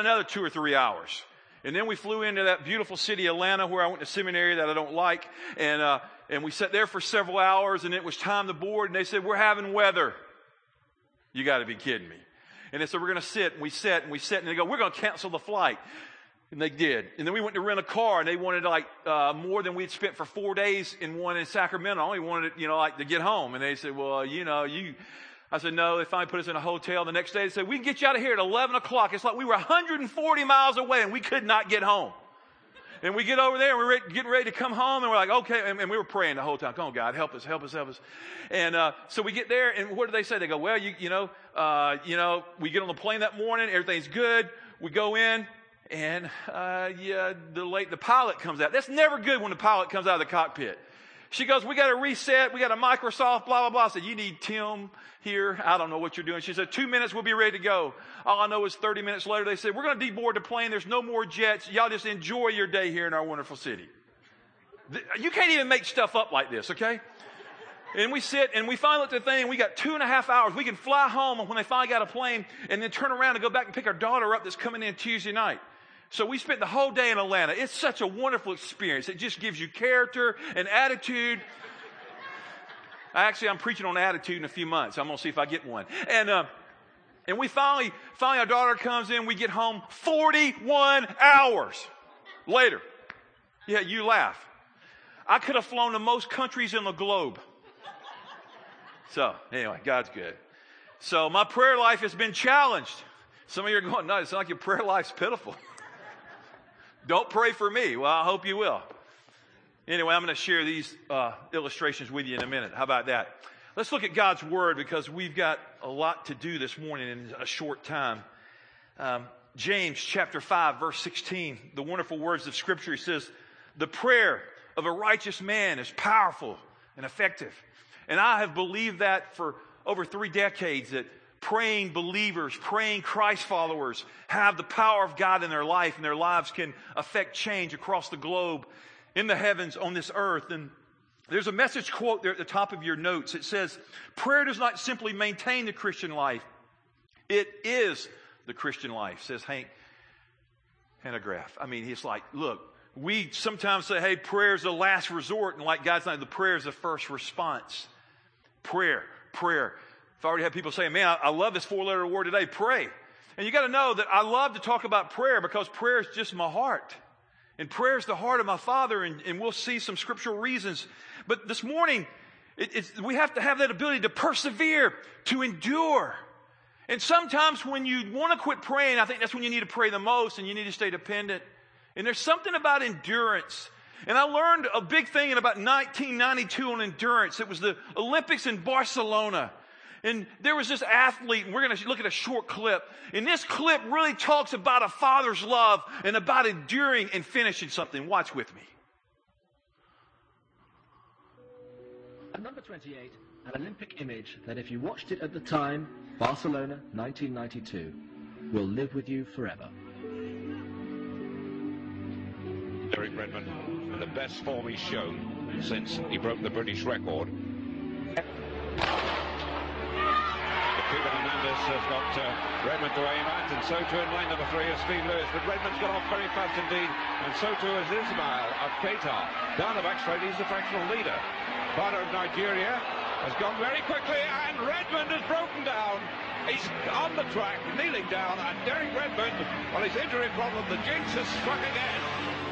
another two or three hours. And then we flew into that beautiful city, Atlanta, where I went to seminary that I don't like. And, uh, and we sat there for several hours and it was time to board and they said, we're having weather. You gotta be kidding me. And they said, we're gonna sit and we sat and we sat and they go, we're gonna cancel the flight. And they did. And then we went to rent a car and they wanted like, uh, more than we'd spent for four days in one in Sacramento. I only wanted, you know, like to get home. And they said, well, you know, you, I said, no, they finally put us in a hotel. The next day they said, we can get you out of here at 11 o'clock. It's like we were 140 miles away and we could not get home. And we get over there and we're getting ready to come home and we're like, okay. And, and we were praying the whole time. Come on, God, help us, help us, help us. And, uh, so we get there and what do they say? They go, well, you, you know, uh, you know, we get on the plane that morning. Everything's good. We go in and, uh, yeah, the late, the pilot comes out. That's never good when the pilot comes out of the cockpit. She goes, we got to reset. We got a Microsoft, blah, blah, blah. I said, you need Tim here. I don't know what you're doing. She said, two minutes, we'll be ready to go. All I know is 30 minutes later, they said, we're going to deboard the plane. There's no more jets. Y'all just enjoy your day here in our wonderful city. You can't even make stuff up like this, okay? And we sit and we finally look at the thing we got two and a half hours. We can fly home when they finally got a plane and then turn around and go back and pick our daughter up that's coming in Tuesday night. So we spent the whole day in Atlanta. It's such a wonderful experience. It just gives you character and attitude. Actually, I'm preaching on attitude in a few months. I'm going to see if I get one. And, uh, and we finally, finally, our daughter comes in. We get home 41 hours later. Yeah, you laugh. I could have flown to most countries in the globe. So, anyway, God's good. So, my prayer life has been challenged. Some of you are going, no, it's not like your prayer life's pitiful. Don't pray for me. Well, I hope you will. Anyway, I'm going to share these uh, illustrations with you in a minute. How about that? Let's look at God's Word because we've got a lot to do this morning in a short time. Um, James chapter 5, verse 16, the wonderful words of Scripture. He says, The prayer of a righteous man is powerful and effective. And I have believed that for over three decades that praying believers, praying Christ followers have the power of God in their life and their lives can affect change across the globe, in the heavens, on this earth. And there's a message quote there at the top of your notes. It says, prayer does not simply maintain the Christian life. It is the Christian life, says Hank Hanegraaff. I mean, he's like, look, we sometimes say, hey, prayer is the last resort. And like God's not, the prayer is the first response. Prayer, prayer. I've already had people saying, man, I, I love this four letter word today, pray. And you got to know that I love to talk about prayer because prayer is just my heart. And prayer is the heart of my Father, and, and we'll see some scriptural reasons. But this morning, it, we have to have that ability to persevere, to endure. And sometimes when you want to quit praying, I think that's when you need to pray the most and you need to stay dependent. And there's something about endurance. And I learned a big thing in about 1992 on endurance. It was the Olympics in Barcelona. And there was this athlete, and we're going to look at a short clip. And this clip really talks about a father's love and about enduring and finishing something. Watch with me. At number 28, an Olympic image that if you watched it at the time, Barcelona 1992, will live with you forever. Derek Redmond, the best form he's shown since he broke the British record. Cuban Hernandez has got uh, Redmond to aim at, and so too in lane number three is Steve Lewis. But Redmond's got off very fast indeed, and so too is Ismail of Qatar. Down the back straight, he's the fractional leader. Bada of Nigeria has gone very quickly, and Redmond has broken down. He's on the track, kneeling down, and Derek Redmond, well, his injury problem, the jinx has struck again.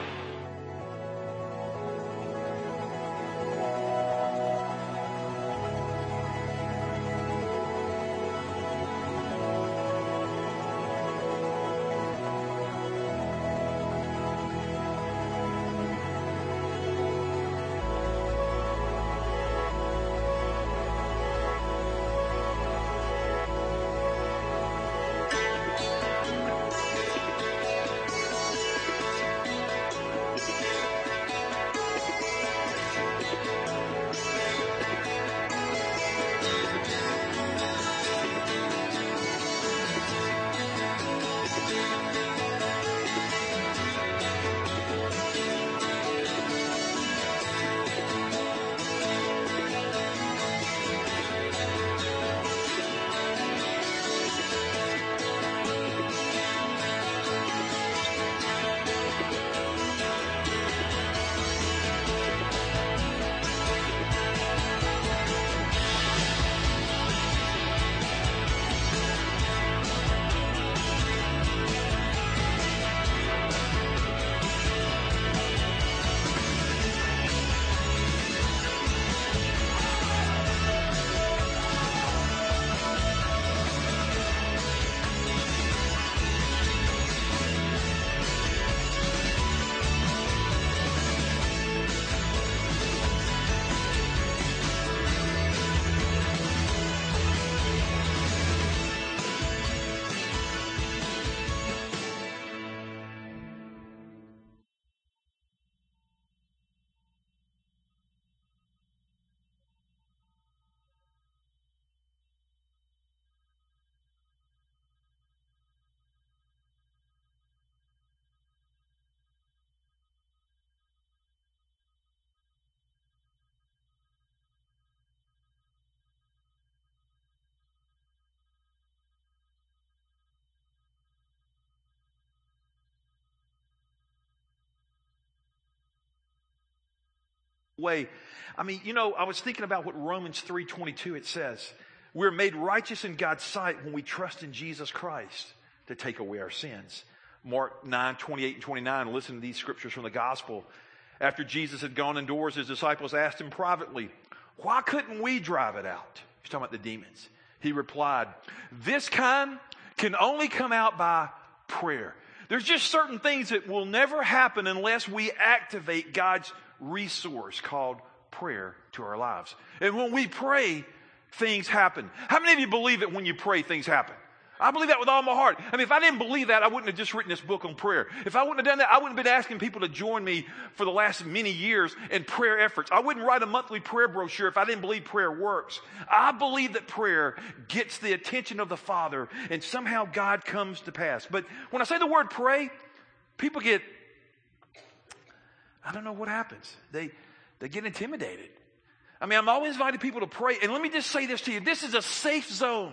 Way. I mean, you know, I was thinking about what Romans 3:22 it says. We're made righteous in God's sight when we trust in Jesus Christ to take away our sins. Mark 9, 28 and 29, listen to these scriptures from the gospel. After Jesus had gone indoors, his disciples asked him privately, Why couldn't we drive it out? He's talking about the demons. He replied, This kind can only come out by prayer. There's just certain things that will never happen unless we activate God's resource called prayer to our lives. And when we pray, things happen. How many of you believe that when you pray, things happen? I believe that with all my heart. I mean, if I didn't believe that, I wouldn't have just written this book on prayer. If I wouldn't have done that, I wouldn't have been asking people to join me for the last many years in prayer efforts. I wouldn't write a monthly prayer brochure if I didn't believe prayer works. I believe that prayer gets the attention of the Father and somehow God comes to pass. But when I say the word pray, people get, I don't know what happens. They, they get intimidated. I mean, I'm always inviting people to pray. And let me just say this to you. This is a safe zone.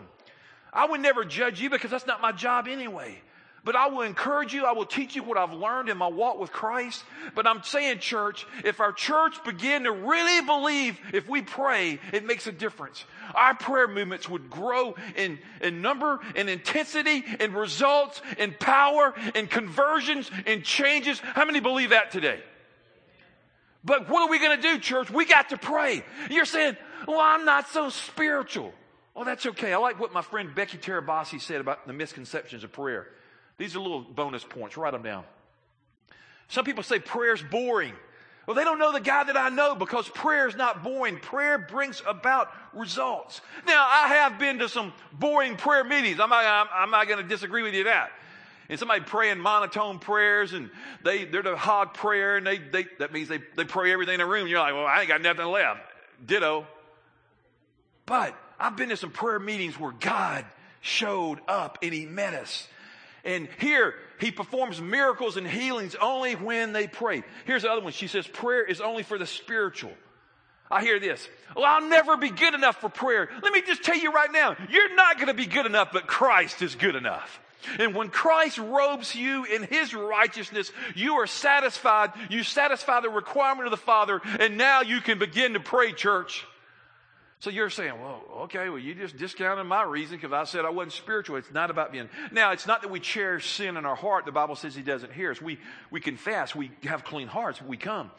I would never judge you because that's not my job anyway. But I will encourage you. I will teach you what I've learned in my walk with Christ. But I'm saying, church, if our church begin to really believe if we pray, it makes a difference. Our prayer movements would grow in, in number, in intensity, in results, in power, in conversions, in changes. How many believe that today? But what are we going to do, church? We got to pray. You're saying, well, I'm not so spiritual. Oh, that's okay. I like what my friend Becky Tirabassi said about the misconceptions of prayer. These are little bonus points. Write them down. Some people say prayer's boring. Well, they don't know the guy that I know because prayer is not boring. Prayer brings about results. Now, I have been to some boring prayer meetings. I'm not, I'm, I'm not going to disagree with you that. And somebody praying monotone prayers and they, they're the hog prayer and they, they, that means they, they pray everything in the room. You're like, well, I ain't got nothing left. Ditto. But I've been to some prayer meetings where God showed up and he met us. And here, he performs miracles and healings only when they pray. Here's the other one. She says, prayer is only for the spiritual. I hear this. Well, I'll never be good enough for prayer. Let me just tell you right now, you're not going to be good enough, but Christ is good enough. And when Christ robes you in his righteousness, you are satisfied. You satisfy the requirement of the Father, and now you can begin to pray, church. So you're saying, well, okay, well, you just discounted my reason because I said I wasn't spiritual. It's not about being. Now, it's not that we cherish sin in our heart. The Bible says He doesn't hear us. We, we confess. We have clean hearts. We come.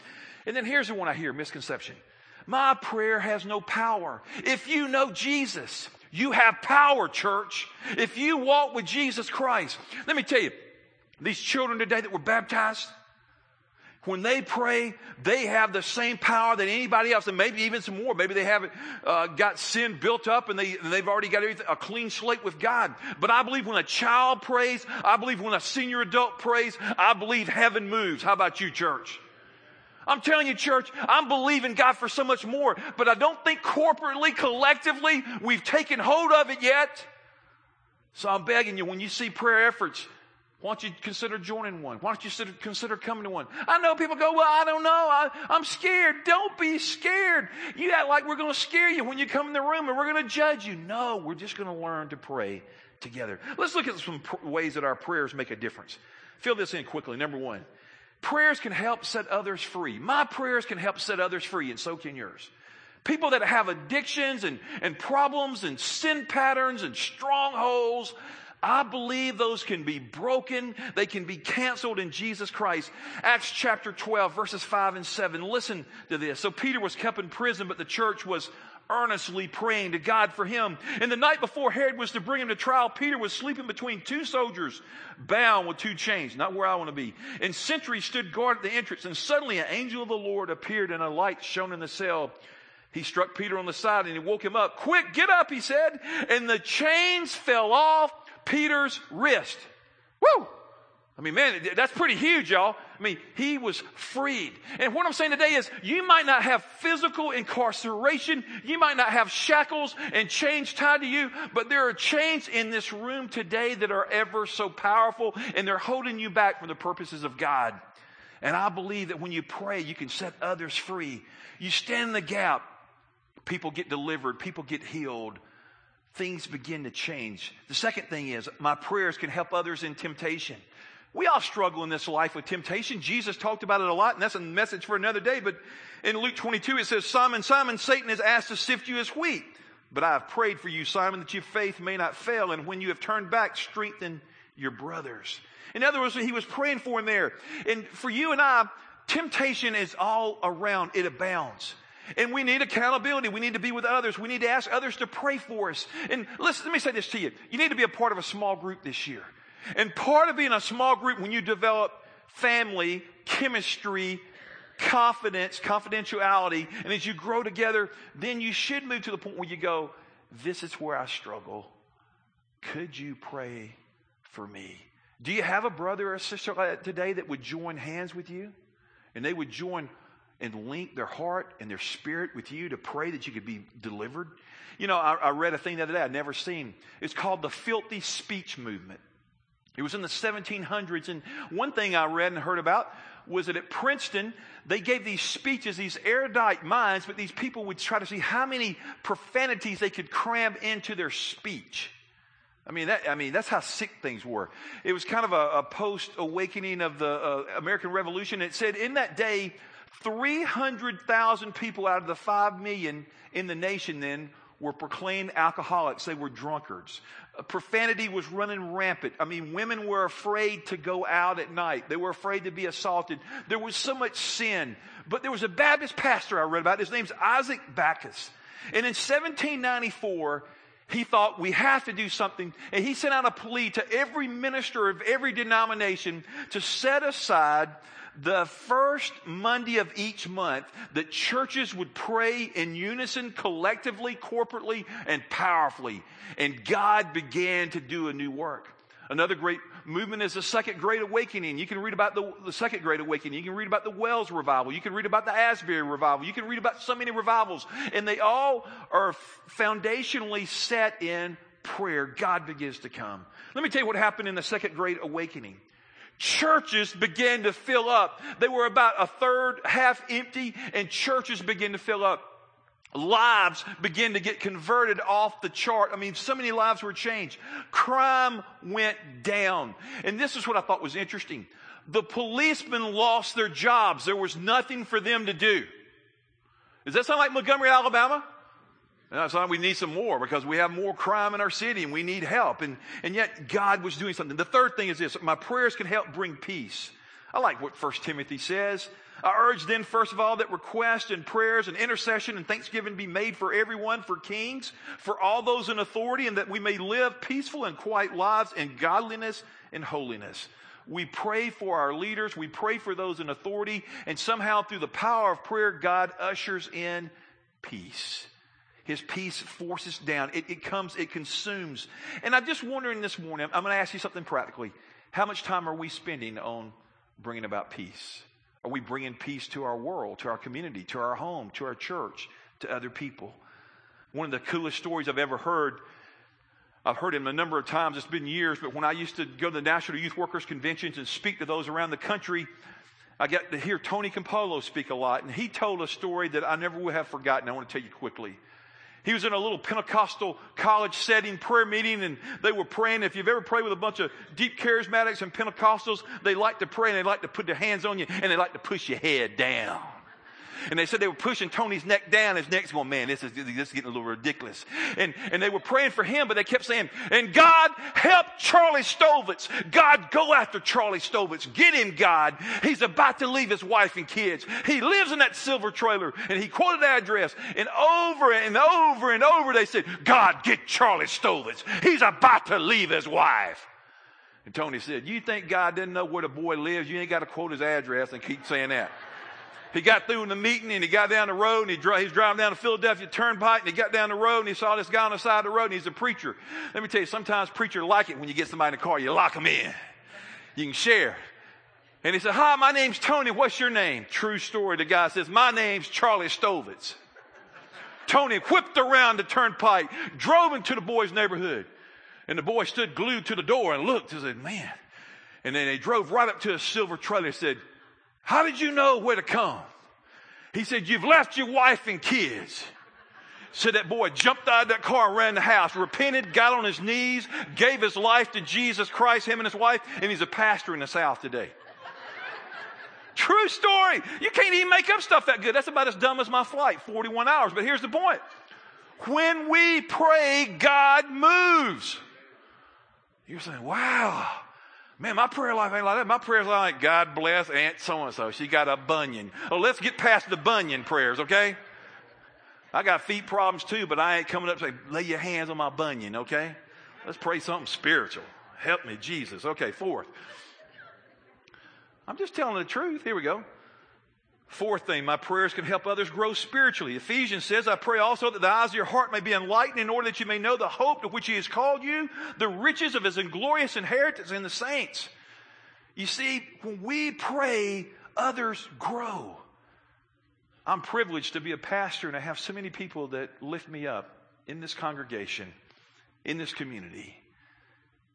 And then here's the one I hear misconception. My prayer has no power. If you know Jesus, you have power, church. If you walk with Jesus Christ. Let me tell you, these children today that were baptized, when they pray, they have the same power that anybody else, and maybe even some more. Maybe they haven't uh, got sin built up, and they they've already got a clean slate with God. But I believe when a child prays, I believe when a senior adult prays, I believe heaven moves. How about you, church? I'm telling you, church, I'm believing God for so much more, but I don't think corporately, collectively, we've taken hold of it yet. So I'm begging you, when you see prayer efforts, why don't you consider joining one? Why don't you consider coming to one? I know people go, well, I don't know. I, am scared. Don't be scared. You act like we're going to scare you when you come in the room and we're going to judge you. No, we're just going to learn to pray together. Let's look at some pr- ways that our prayers make a difference. Fill this in quickly. Number one, prayers can help set others free. My prayers can help set others free, and so can yours. People that have addictions and, and problems and sin patterns and strongholds, I believe those can be broken. They can be canceled in Jesus Christ. Acts chapter 12, verses 5 and 7. Listen to this. So Peter was kept in prison, but the church was earnestly praying to God for him. And the night before Herod was to bring him to trial, Peter was sleeping between two soldiers, bound with two chains, not where I want to be. And sentries stood guard at the entrance, and suddenly an angel of the Lord appeared, and a light shone in the cell. He struck Peter on the side and he woke him up. Quick, get up, he said. And the chains fell off Peter's wrist. Woo! I mean, man, that's pretty huge, y'all. I mean, he was freed. And what I'm saying today is you might not have physical incarceration. You might not have shackles and chains tied to you, but there are chains in this room today that are ever so powerful and they're holding you back from the purposes of God. And I believe that when you pray, you can set others free. You stand in the gap. People get delivered. People get healed things begin to change. The second thing is my prayers can help others in temptation. We all struggle in this life with temptation. Jesus talked about it a lot, and that's a message for another day. But in Luke 22, it says, Simon, Simon, Satan has asked to sift you as wheat. But I have prayed for you, Simon, that your faith may not fail. And when you have turned back, strengthen your brothers. In other words, he was praying for him there. And for you and I, temptation is all around. It abounds. And we need accountability. We need to be with others. We need to ask others to pray for us. And listen, let me say this to you. You need to be a part of a small group this year. And part of being a small group when you develop family, chemistry, confidence, confidentiality, and as you grow together, then you should move to the point where you go, this is where I struggle. Could you pray for me? Do you have a brother or sister today that would join hands with you? And they would join and link their heart and their spirit with you to pray that you could be delivered? You know, I, I read a thing the other day I'd never seen. It's called the filthy speech movement. It was in the 1700s. And one thing I read and heard about was that at Princeton, they gave these speeches, these erudite minds, but these people would try to see how many profanities they could cram into their speech. I mean, that, I mean, that's how sick things were. It was kind of a, a post awakening of the uh, American Revolution. It said in that day, 300,000 people out of the 5 million in the nation then were proclaimed alcoholics. They were drunkards. Profanity was running rampant. I mean, women were afraid to go out at night. They were afraid to be assaulted. There was so much sin. But there was a Baptist pastor I read about. His name's Isaac Backus. And in 1794, he thought we have to do something. And he sent out a plea to every minister of every denomination to set aside the first Monday of each month that churches would pray in unison, collectively, corporately, and powerfully. And God began to do a new work. Another great movement is the Second Great Awakening. You can read about the, the, Second Great Awakening. You can read about the Welsh Revival. You can read about the Asbury Revival. You can read about so many revivals. And they all are foundationally set in prayer. God begins to come. Let me tell you what happened in the Second Great Awakening churches began to fill up. They were about a third, half empty, and churches began to fill up. Lives began to get converted off the chart. I mean, so many lives were changed. Crime went down. And this is what I thought was interesting. The policemen lost their jobs. There was nothing for them to do. Does that sound like Montgomery, Alabama? And why we need some more because we have more crime in our city and we need help. And, and yet God was doing something. The third thing is this. My prayers can help bring peace. I like what First Timothy says. I urge then, first of all, that requests and prayers and intercession and thanksgiving be made for everyone, for kings, for all those in authority, and that we may live peaceful and quiet lives in godliness and holiness. We pray for our leaders. We pray for those in authority. And somehow through the power of prayer, God ushers in peace. His peace forces down. It, it comes, it consumes. And I'm just wondering this morning, I'm going to ask you something practically. How much time are we spending on bringing about peace? Are we bringing peace to our world, to our community, to our home, to our church, to other people? One of the coolest stories I've ever heard, I've heard him a number of times, it's been years, but when I used to go to the National Youth Workers Conventions and speak to those around the country, I got to hear Tony Campolo speak a lot, and he told a story that I never would have forgotten. I want to tell you quickly. He was in a little Pentecostal college setting prayer meeting and they were praying. If you've ever prayed with a bunch of deep charismatics and Pentecostals, they like to pray and they like to put their hands on you and they like to push your head down. And they said they were pushing Tony's neck down. His neck's going, man, this is, this is getting a little ridiculous. And, and they were praying for him, but they kept saying, and God help Charlie Stoltzfus. God go after Charlie Stoltzfus. Get him, God. He's about to leave his wife and kids. He lives in that silver trailer and he quoted the address and over and over and over they said, God get Charlie Stoltzfus. He's about to leave his wife. And Tony said, you think God didn't know where the boy lives? You ain't got to quote his address and keep saying that. He got through in the meeting and he got down the road and he dro- he's driving down the Philadelphia Turnpike and he got down the road and he saw this guy on the side of the road and he's a preacher. Let me tell you, sometimes preachers like it when you get somebody in the car, you lock them in. You can share. And he said, hi, my name's Tony. What's your name? True story. The guy says, my name's Charlie Stoltzfus. Tony whipped around the turnpike, drove into the boy's neighborhood. And the boy stood glued to the door and looked and said, man. And then they drove right up to a silver trailer and said, how did you know where to come? He said, you've left your wife and kids. Said that boy jumped out of that car ran the house, repented, got on his knees, gave his life to Jesus Christ, him and his wife, and he's a pastor in the South today. True story. You can't even make up stuff that good. That's about as dumb as my flight, 41 hours. But here's the point. When we pray, God moves. You're saying, wow, man, my prayer life ain't like that. My prayer's like, God bless Aunt so-and-so. She got a bunion. Oh, let's get past the bunion prayers, okay? I got feet problems too, but I ain't coming up and say, lay your hands on my bunion, okay? Let's pray something spiritual. Help me, Jesus. Okay, fourth. I'm just telling the truth. Here we go. Fourth thing, my prayers can help others grow spiritually. Ephesians says, I pray also that the eyes of your heart may be enlightened in order that you may know the hope to which he has called you, the riches of his glorious inheritance in the saints. You see, when we pray, others grow. I'm privileged to be a pastor and I have so many people that lift me up in this congregation, in this community,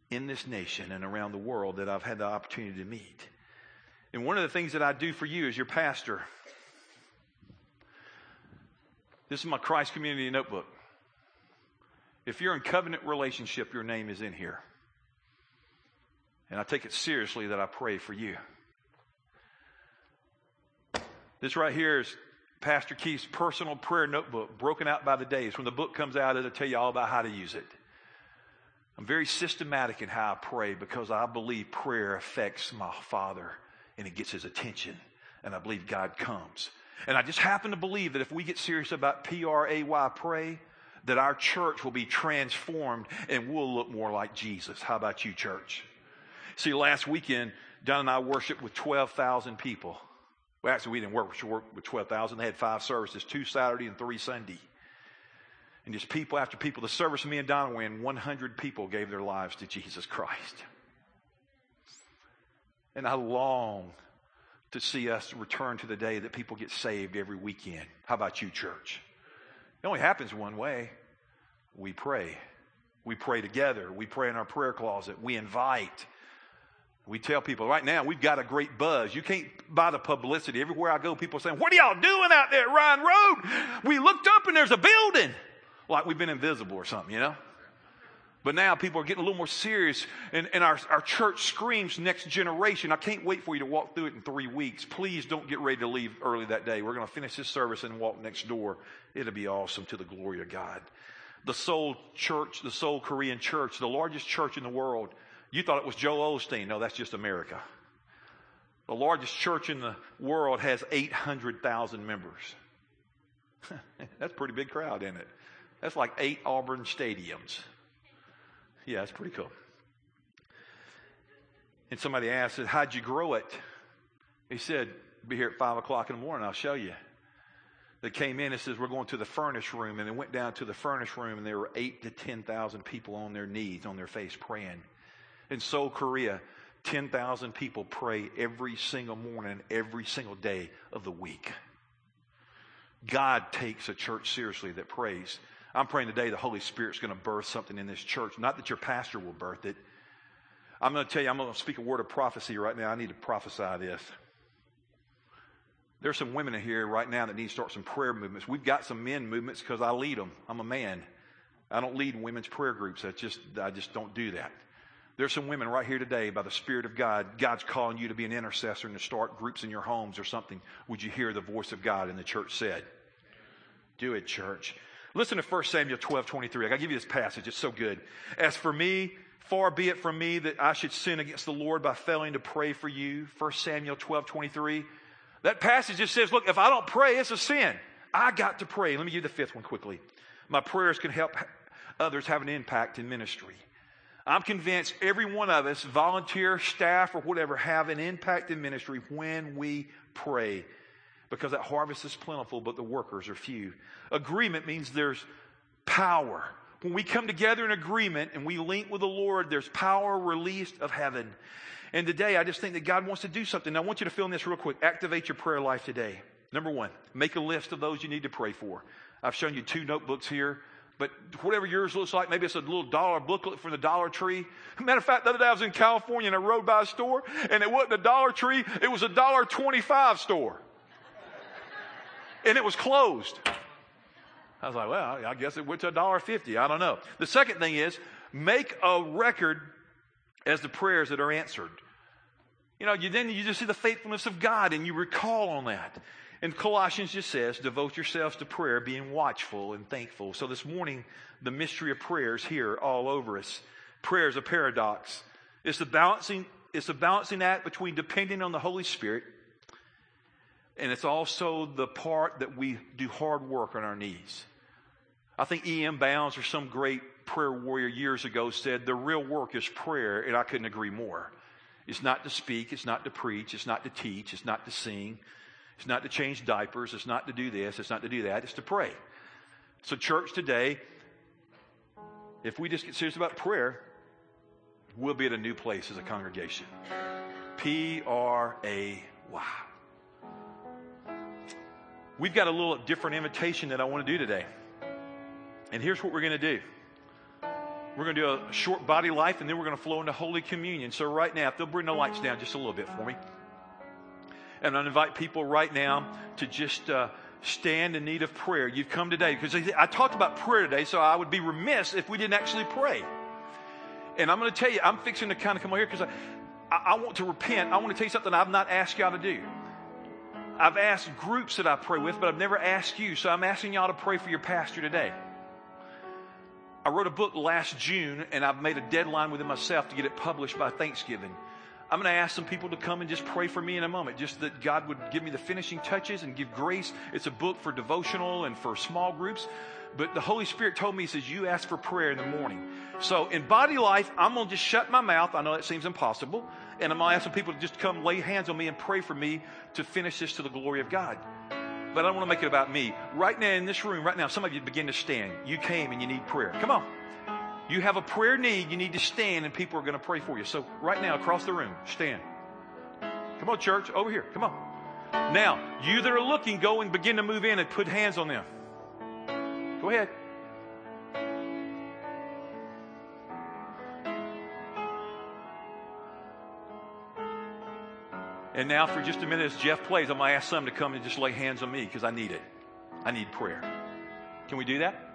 in this nation, and around the world that I've had the opportunity to meet. And one of the things that I do for you as your pastor, this is my Christ Community Notebook. If you're in covenant relationship, your name is in here. And I take it seriously that I pray for you. This right here is Pastor Keith's personal prayer notebook, broken out by the days. When the book comes out, it'll tell you all about how to use it. I'm very systematic in how I pray because I believe prayer affects my Father and it gets his attention. And I believe God comes. And I just happen to believe that if we get serious about P R A Y, pray, that our church will be transformed and we'll look more like Jesus. How about you, church? See, last weekend, Don and I worshiped with 12,000 people. Well, actually, we didn't work with 12,000. They had five services, two Saturday and three Sunday. And just people after people. The service me and Donna were in, 100 people gave their lives to Jesus Christ. And I long to see us return to the day that people get saved every weekend. How about you, church? It only happens one way. We pray. We pray together. We pray in our prayer closet. We invite. We tell people right now we've got a great buzz. You can't buy the publicity. Everywhere I go, people saying, What are y'all doing out there Ryan Road? We looked up and there's a building. Like we've been invisible or something, you know? But now people are getting a little more serious, and, and our, our church screams next generation. I can't wait for you to walk through it in three weeks. Please don't get ready to leave early that day. We're going to finish this service and walk next door. It'll be awesome to the glory of God. The Seoul Church, the Seoul Korean Church, the largest church in the world. You thought it was Joel Osteen. No, that's just America. The largest church in the world has 800,000 members. that's a pretty big crowd, isn't it? That's like eight Auburn stadiums. Yeah, it's pretty cool. And somebody asked, How'd you grow it? He said, Be here at 5 o'clock in the morning, I'll show you. They came in and says, We're going to the furnace room. And they went down to the furnace room, and there were eight to 10,000 people on their knees, on their face, praying. In Seoul, Korea, 10,000 people pray every single morning, every single day of the week. God takes a church seriously that prays. I'm praying today the Holy Spirit's going to birth something in this church. Not that your pastor will birth it. I'm going to tell you, I'm going to speak a word of prophecy right now. I need to prophesy this. There's some women in here right now that need to start some prayer movements. We've got some men movements because I lead them. I'm a man. I don't lead women's prayer groups. That's just, I just don't do that. There's some women right here today by the Spirit of God. God's calling you to be an intercessor and to start groups in your homes or something. Would you hear the voice of God? And the church said, Do it, church. Listen to 1 Samuel 12, 23. I gotta give you this passage. It's so good. As for me, far be it from me that I should sin against the Lord by failing to pray for you. 1 Samuel 12, 23. That passage just says, look, if I don't pray, it's a sin. I got to pray. Let me give you the fifth one quickly. My prayers can help others have an impact in ministry. I'm convinced every one of us, volunteer, staff, or whatever, have an impact in ministry when we pray because that harvest is plentiful, but the workers are few. Agreement means there's power. When we come together in agreement and we link with the Lord, there's power released of heaven. And today, I just think that God wants to do something. I want you to fill in this real quick. Activate your prayer life today. Number one, make a list of those you need to pray for. I've shown you two notebooks here, but whatever yours looks like, maybe it's a little dollar booklet from the Dollar Tree. Matter of fact, the other day I was in California and I rode by a store, and it wasn't a Dollar Tree, it was a dollar twenty-five store and it was closed. I was like, well, I guess it went to a dollar fifty. I don't know. The second thing is make a record as the prayers that are answered. You know, you, then you just see the faithfulness of God and you recall on that. And Colossians just says, devote yourselves to prayer, being watchful and thankful. So this morning, the mystery of prayers here all over us. Prayer is a paradox. It's a balancing, it's a balancing act between depending on the Holy Spirit and it's also the part that we do hard work on our knees. I think E.M. Bounds or some great prayer warrior years ago said the real work is prayer, and I couldn't agree more. It's not to speak, it's not to preach, it's not to teach, it's not to sing, it's not to change diapers, it's not to do this, it's not to do that, it's to pray. So, church today, if we just get serious about prayer, we'll be at a new place as a congregation. P R A Y. We've got a little different invitation that I want to do today. And here's what we're going to do. We're going to do a short body life and then we're going to flow into Holy Communion. So, right now, if they'll bring the lights down just a little bit for me. And I invite people right now to just uh, stand in need of prayer. You've come today because I talked about prayer today, so I would be remiss if we didn't actually pray. And I'm going to tell you, I'm fixing to kind of come over here because I, I, I want to repent. I want to tell you something I've not asked y'all to do. I've asked groups that I pray with, but I've never asked you. So I'm asking y'all to pray for your pastor today. I wrote a book last June, and I've made a deadline within myself to get it published by Thanksgiving. I'm going to ask some people to come and just pray for me in a moment, just that God would give me the finishing touches and give grace. It's a book for devotional and for small groups. But the Holy Spirit told me, He says, You ask for prayer in the morning. So in body life, I'm going to just shut my mouth. I know that seems impossible. And I'm going to ask some people to just come lay hands on me and pray for me to finish this to the glory of God. But I don't want to make it about me. Right now in this room, right now, some of you begin to stand. You came and you need prayer. Come on. You have a prayer need, you need to stand, and people are going to pray for you. So, right now, across the room, stand. Come on, church, over here. Come on. Now, you that are looking, go and begin to move in and put hands on them. Go ahead. And now, for just a minute, as Jeff plays, I'm going to ask some to come and just lay hands on me because I need it. I need prayer. Can we do that?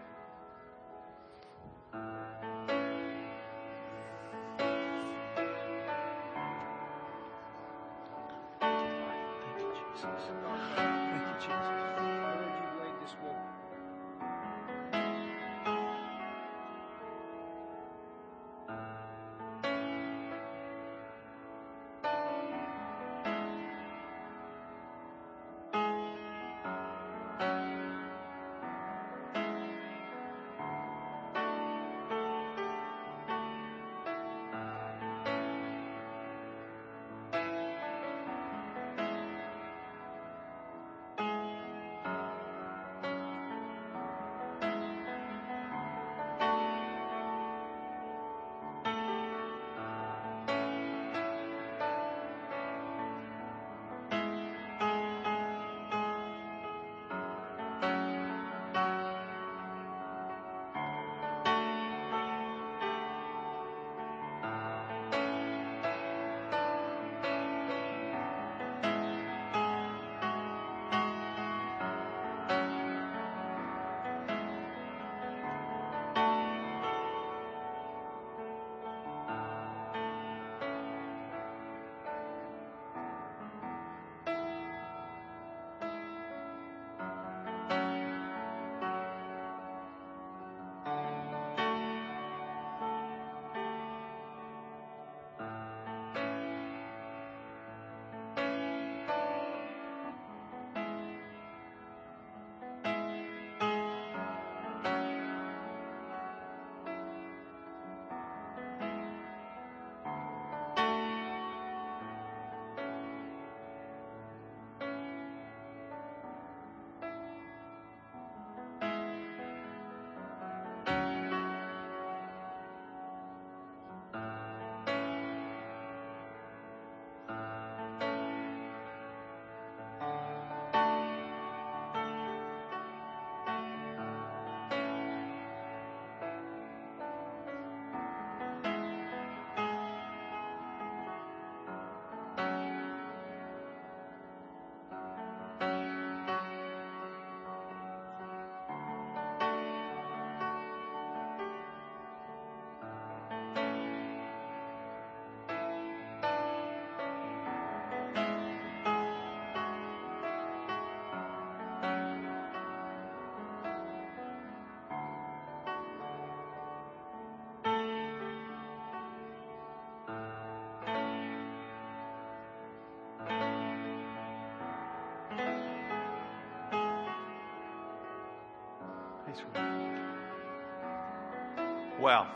Wow.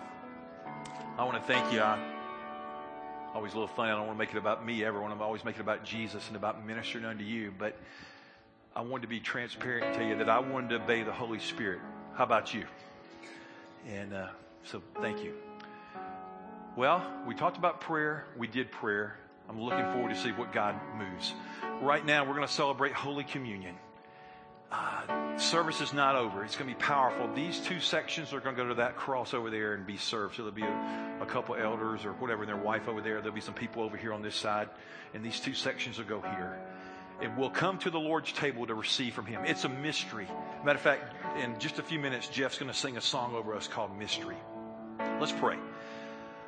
I want to thank you. I, always a little funny. I don't want to make it about me ever. I want to always make it about Jesus and about ministering unto you. But I wanted to be transparent and tell you that I wanted to obey the Holy Spirit. How about you? And uh, so thank you. Well, we talked about prayer. We did prayer. I'm looking forward to see what God moves. Right now, we're going to celebrate Holy Communion. Uh, service is not over. It's going to be powerful. These two sections are going to go to that cross over there and be served. So there'll be a, a couple elders or whatever, and their wife over there. There'll be some people over here on this side, and these two sections will go here. And we'll come to the Lord's table to receive from Him. It's a mystery. Matter of fact, in just a few minutes, Jeff's going to sing a song over us called Mystery. Let's pray.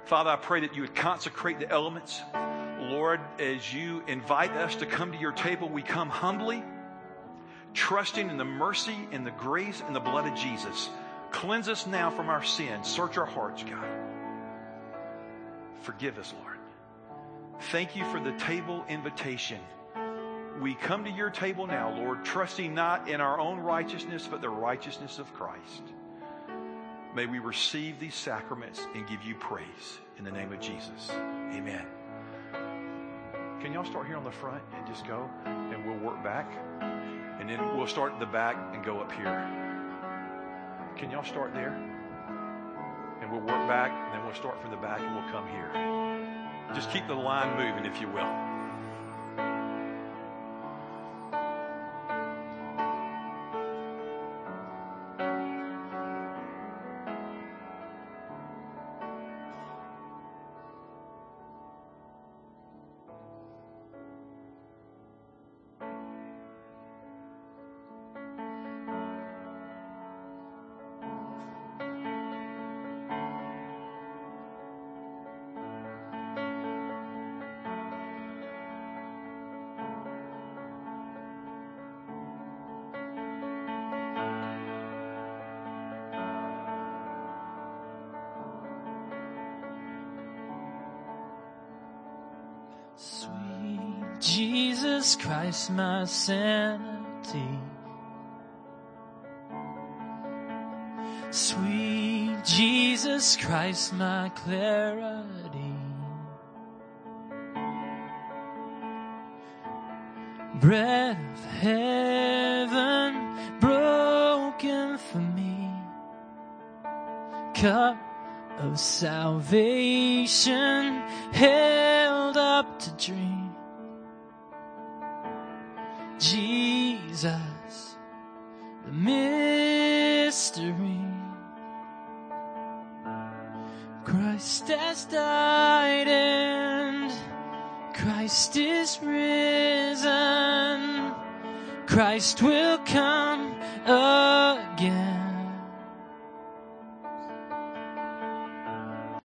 Father, I pray that you would consecrate the elements. Lord, as you invite us to come to your table, we come humbly, trusting in the mercy and the grace and the blood of Jesus. Cleanse us now from our sins. Search our hearts, God. Forgive us, Lord. Thank you for the table invitation we come to your table now, Lord, trusting not in our own righteousness, but the righteousness of Christ. May we receive these sacraments and give you praise in the name of Jesus. Amen. Can y'all start here on the front and just go and we'll work back? And then we'll start at the back and go up here. Can y'all start there? And we'll work back, and then we'll start from the back and we'll come here. Just keep the line moving, if you will. Jesus Christ, my sanity. Sweet Jesus Christ, my clarity. Bread of heaven broken for me. Cup of salvation held up to drink. Jesus, the mystery. Christ has died and Christ is risen. Christ will come again.